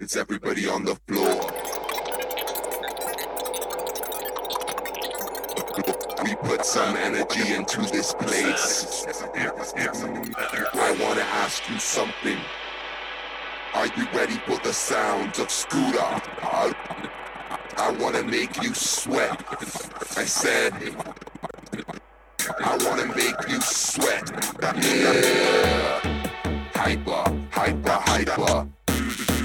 It's everybody on the floor. We put some energy into this place. I wanna ask you something. Are you ready for the sounds of Scooter? I wanna make you sweat. I said, I wanna make you sweat. Yeah. Hyper, hyper, hyper.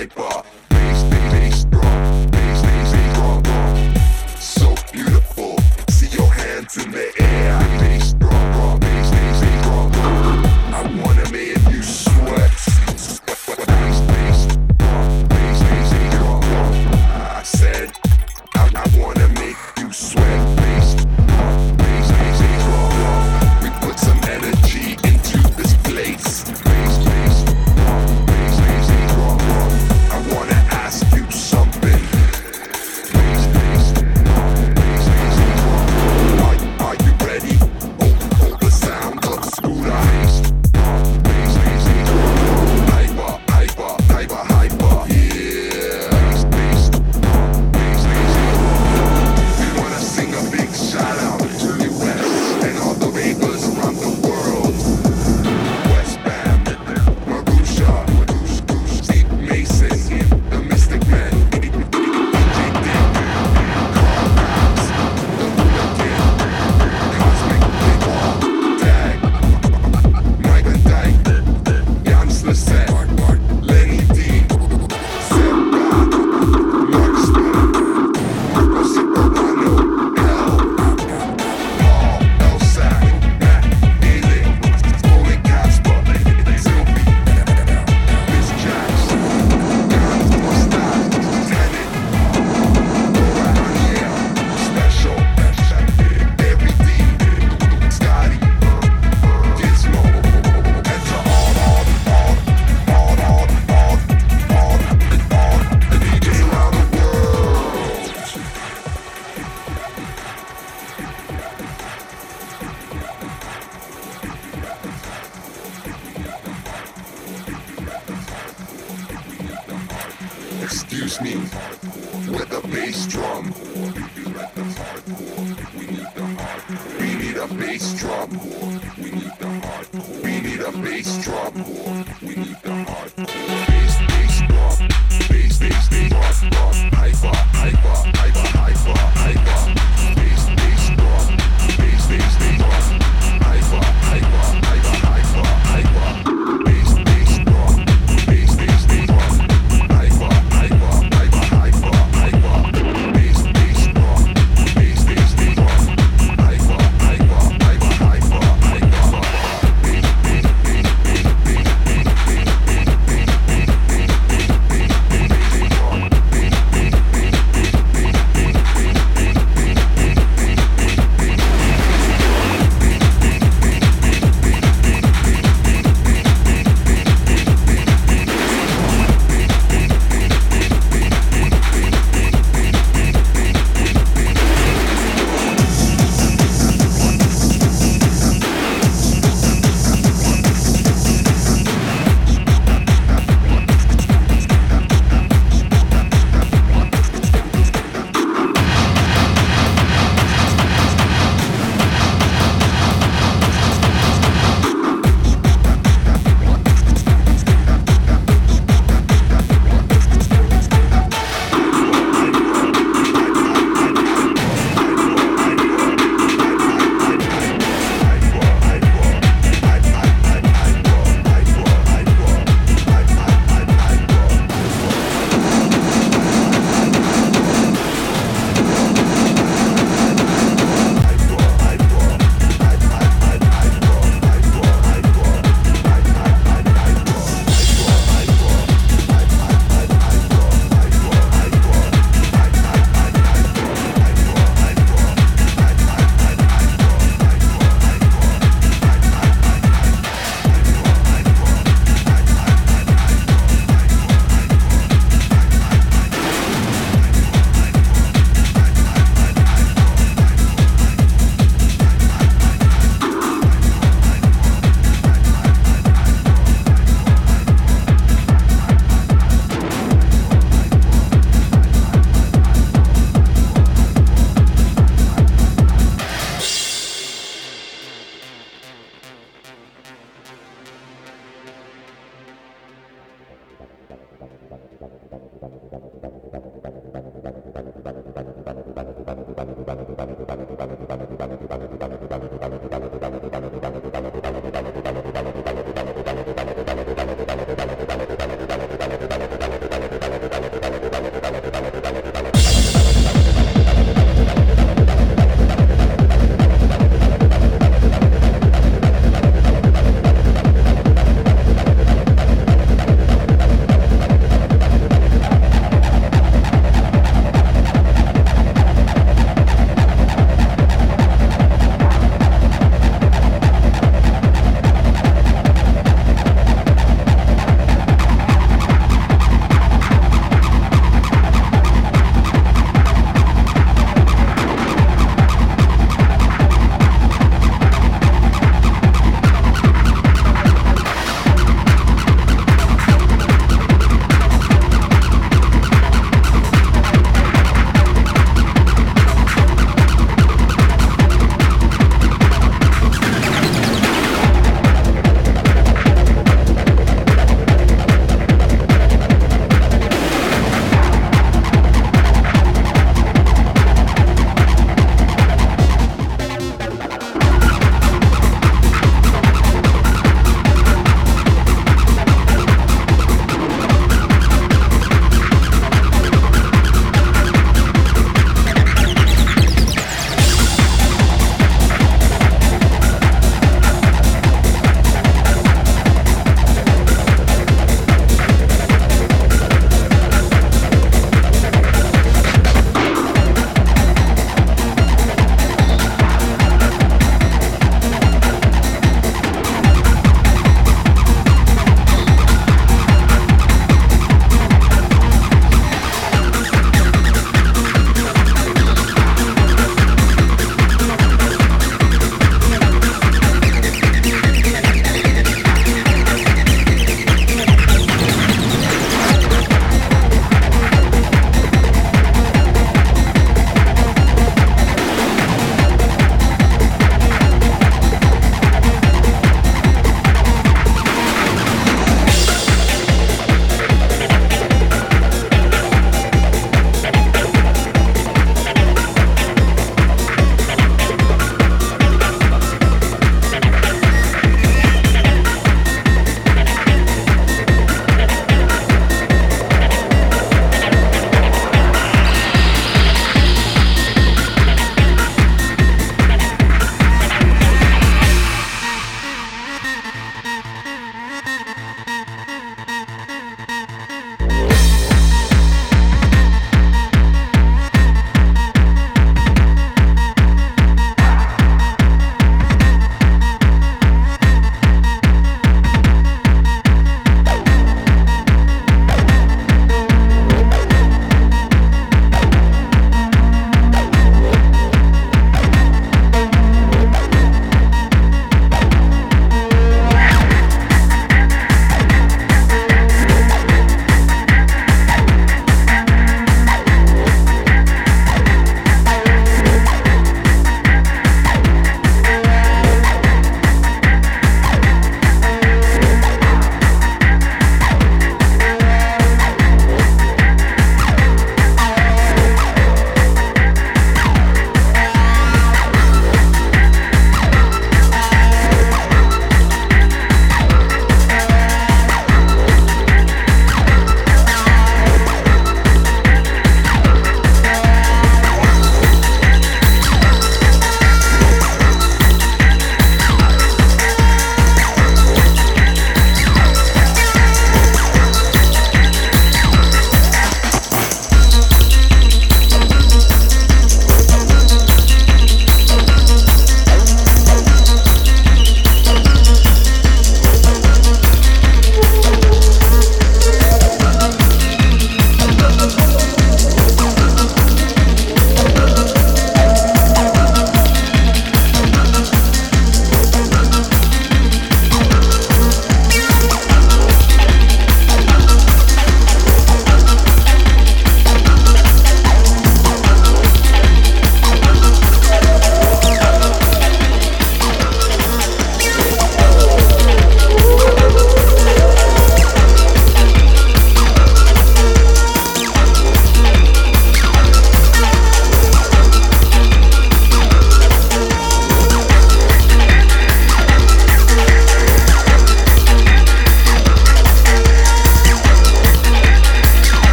Bass, bass, bass, bass. So beautiful. See your hands in the air. ব্যাপারে